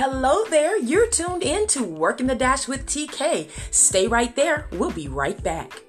Hello there, you're tuned in to Working the Dash with TK. Stay right there, we'll be right back.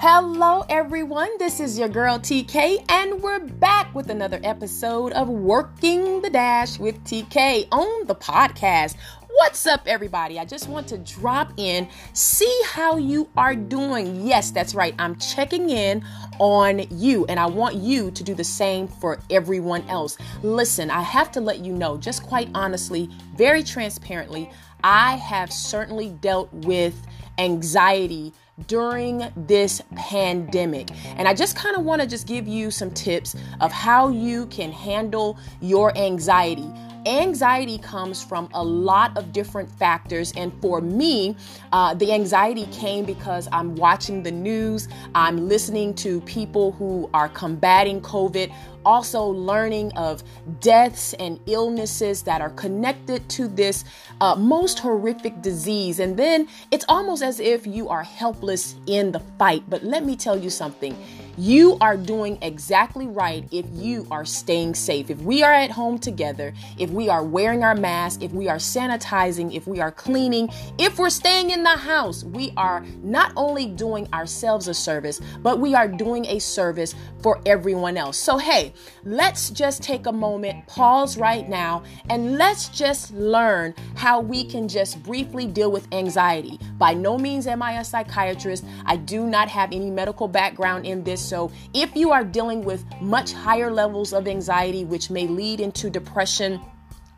Hello, everyone. This is your girl TK, and we're back with another episode of Working the Dash with TK on the podcast. What's up, everybody? I just want to drop in, see how you are doing. Yes, that's right. I'm checking in on you, and I want you to do the same for everyone else. Listen, I have to let you know, just quite honestly, very transparently, I have certainly dealt with anxiety during this pandemic. And I just kind of want to just give you some tips of how you can handle your anxiety anxiety comes from a lot of different factors. And for me, uh, the anxiety came because I'm watching the news, I'm listening to people who are combating COVID also learning of deaths and illnesses that are connected to this uh, most horrific disease. And then it's almost as if you are helpless in the fight. But let me tell you something you are doing exactly right if you are staying safe. If we are at home together, if we are wearing our mask, if we are sanitizing, if we are cleaning, if we're staying in the house, we are not only doing ourselves a service, but we are doing a service for everyone else. So, hey, let's just take a moment, pause right now, and let's just learn how we can just briefly deal with anxiety. By no means am I a psychiatrist. I do not have any medical background in this. So, if you are dealing with much higher levels of anxiety, which may lead into depression,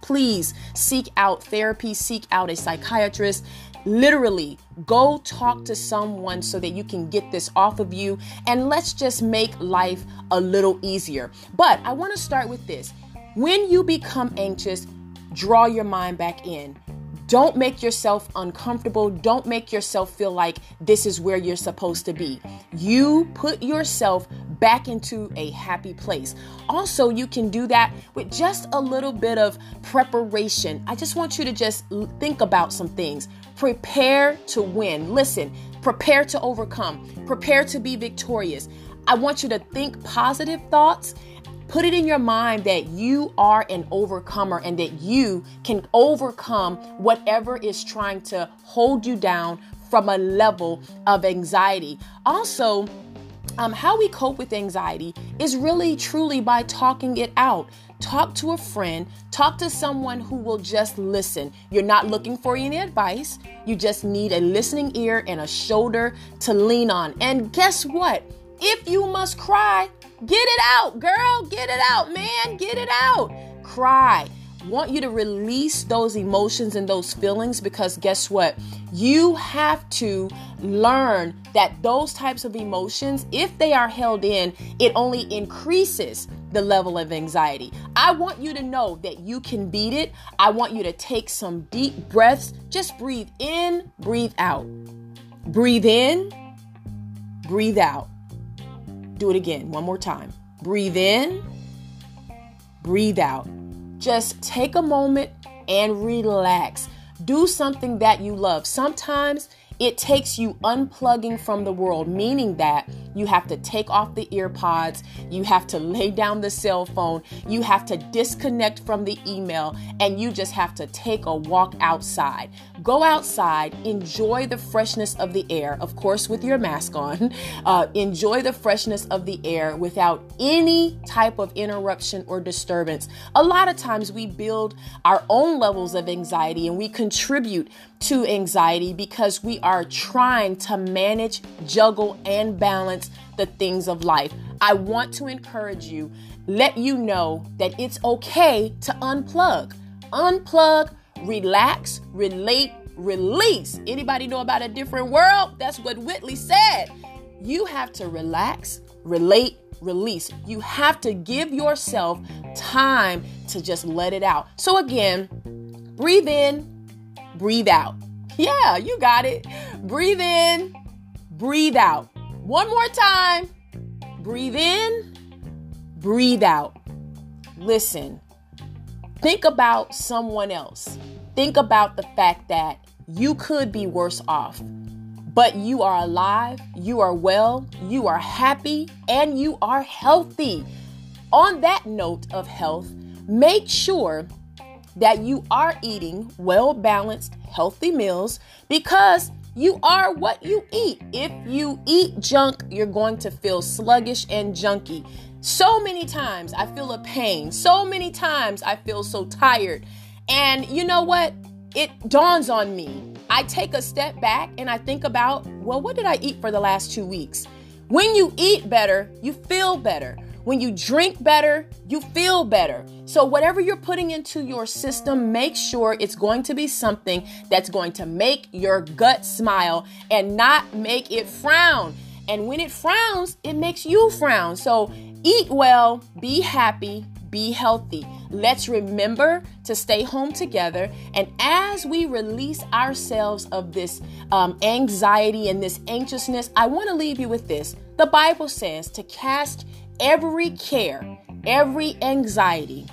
please seek out therapy, seek out a psychiatrist. Literally, go talk to someone so that you can get this off of you and let's just make life a little easier. But I want to start with this. When you become anxious, draw your mind back in. Don't make yourself uncomfortable. Don't make yourself feel like this is where you're supposed to be. You put yourself back into a happy place. Also, you can do that with just a little bit of preparation. I just want you to just think about some things. Prepare to win. Listen, prepare to overcome, prepare to be victorious. I want you to think positive thoughts Put it in your mind that you are an overcomer and that you can overcome whatever is trying to hold you down from a level of anxiety. Also, um, how we cope with anxiety is really truly by talking it out. Talk to a friend, talk to someone who will just listen. You're not looking for any advice, you just need a listening ear and a shoulder to lean on. And guess what? If you must cry, get it out, girl. Get it out, man. Get it out. Cry. Want you to release those emotions and those feelings because guess what? You have to learn that those types of emotions, if they are held in, it only increases the level of anxiety. I want you to know that you can beat it. I want you to take some deep breaths. Just breathe in, breathe out. Breathe in, breathe out. Do it again, one more time. Breathe in, breathe out. Just take a moment and relax. Do something that you love. Sometimes it takes you unplugging from the world, meaning that you have to take off the earpods, you have to lay down the cell phone, you have to disconnect from the email, and you just have to take a walk outside. Go outside, enjoy the freshness of the air, of course, with your mask on. Uh, enjoy the freshness of the air without any type of interruption or disturbance. A lot of times we build our own levels of anxiety and we contribute to anxiety because we are trying to manage, juggle, and balance the things of life. I want to encourage you, let you know that it's okay to unplug. Unplug, relax, relate, release. Anybody know about a different world? That's what Whitley said. You have to relax, relate, release. You have to give yourself time to just let it out. So again, breathe in, breathe out. Yeah, you got it. Breathe in, breathe out. One more time. Breathe in, breathe out. Listen, think about someone else. Think about the fact that you could be worse off. But you are alive, you are well, you are happy, and you are healthy. On that note of health, make sure that you are eating well balanced, healthy meals because you are what you eat. If you eat junk, you're going to feel sluggish and junky. So many times I feel a pain. So many times I feel so tired. And you know what? It dawns on me. I take a step back and I think about, well, what did I eat for the last two weeks? When you eat better, you feel better. When you drink better, you feel better. So, whatever you're putting into your system, make sure it's going to be something that's going to make your gut smile and not make it frown. And when it frowns, it makes you frown. So, eat well, be happy, be healthy. Let's remember to stay home together. And as we release ourselves of this um, anxiety and this anxiousness, I want to leave you with this. The Bible says to cast every care, every anxiety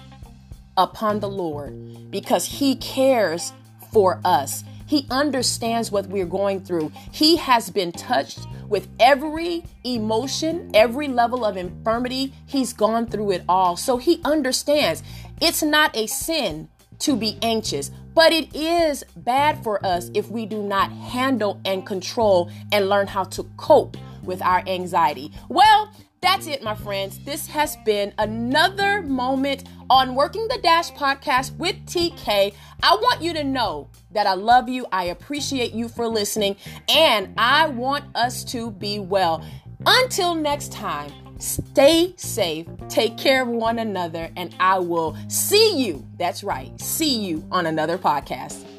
upon the Lord because He cares for us. He understands what we're going through. He has been touched with every emotion, every level of infirmity. He's gone through it all. So he understands it's not a sin to be anxious, but it is bad for us if we do not handle and control and learn how to cope with our anxiety. Well, that's it, my friends. This has been another moment on Working the Dash podcast with TK. I want you to know that I love you. I appreciate you for listening, and I want us to be well. Until next time, stay safe, take care of one another, and I will see you. That's right, see you on another podcast.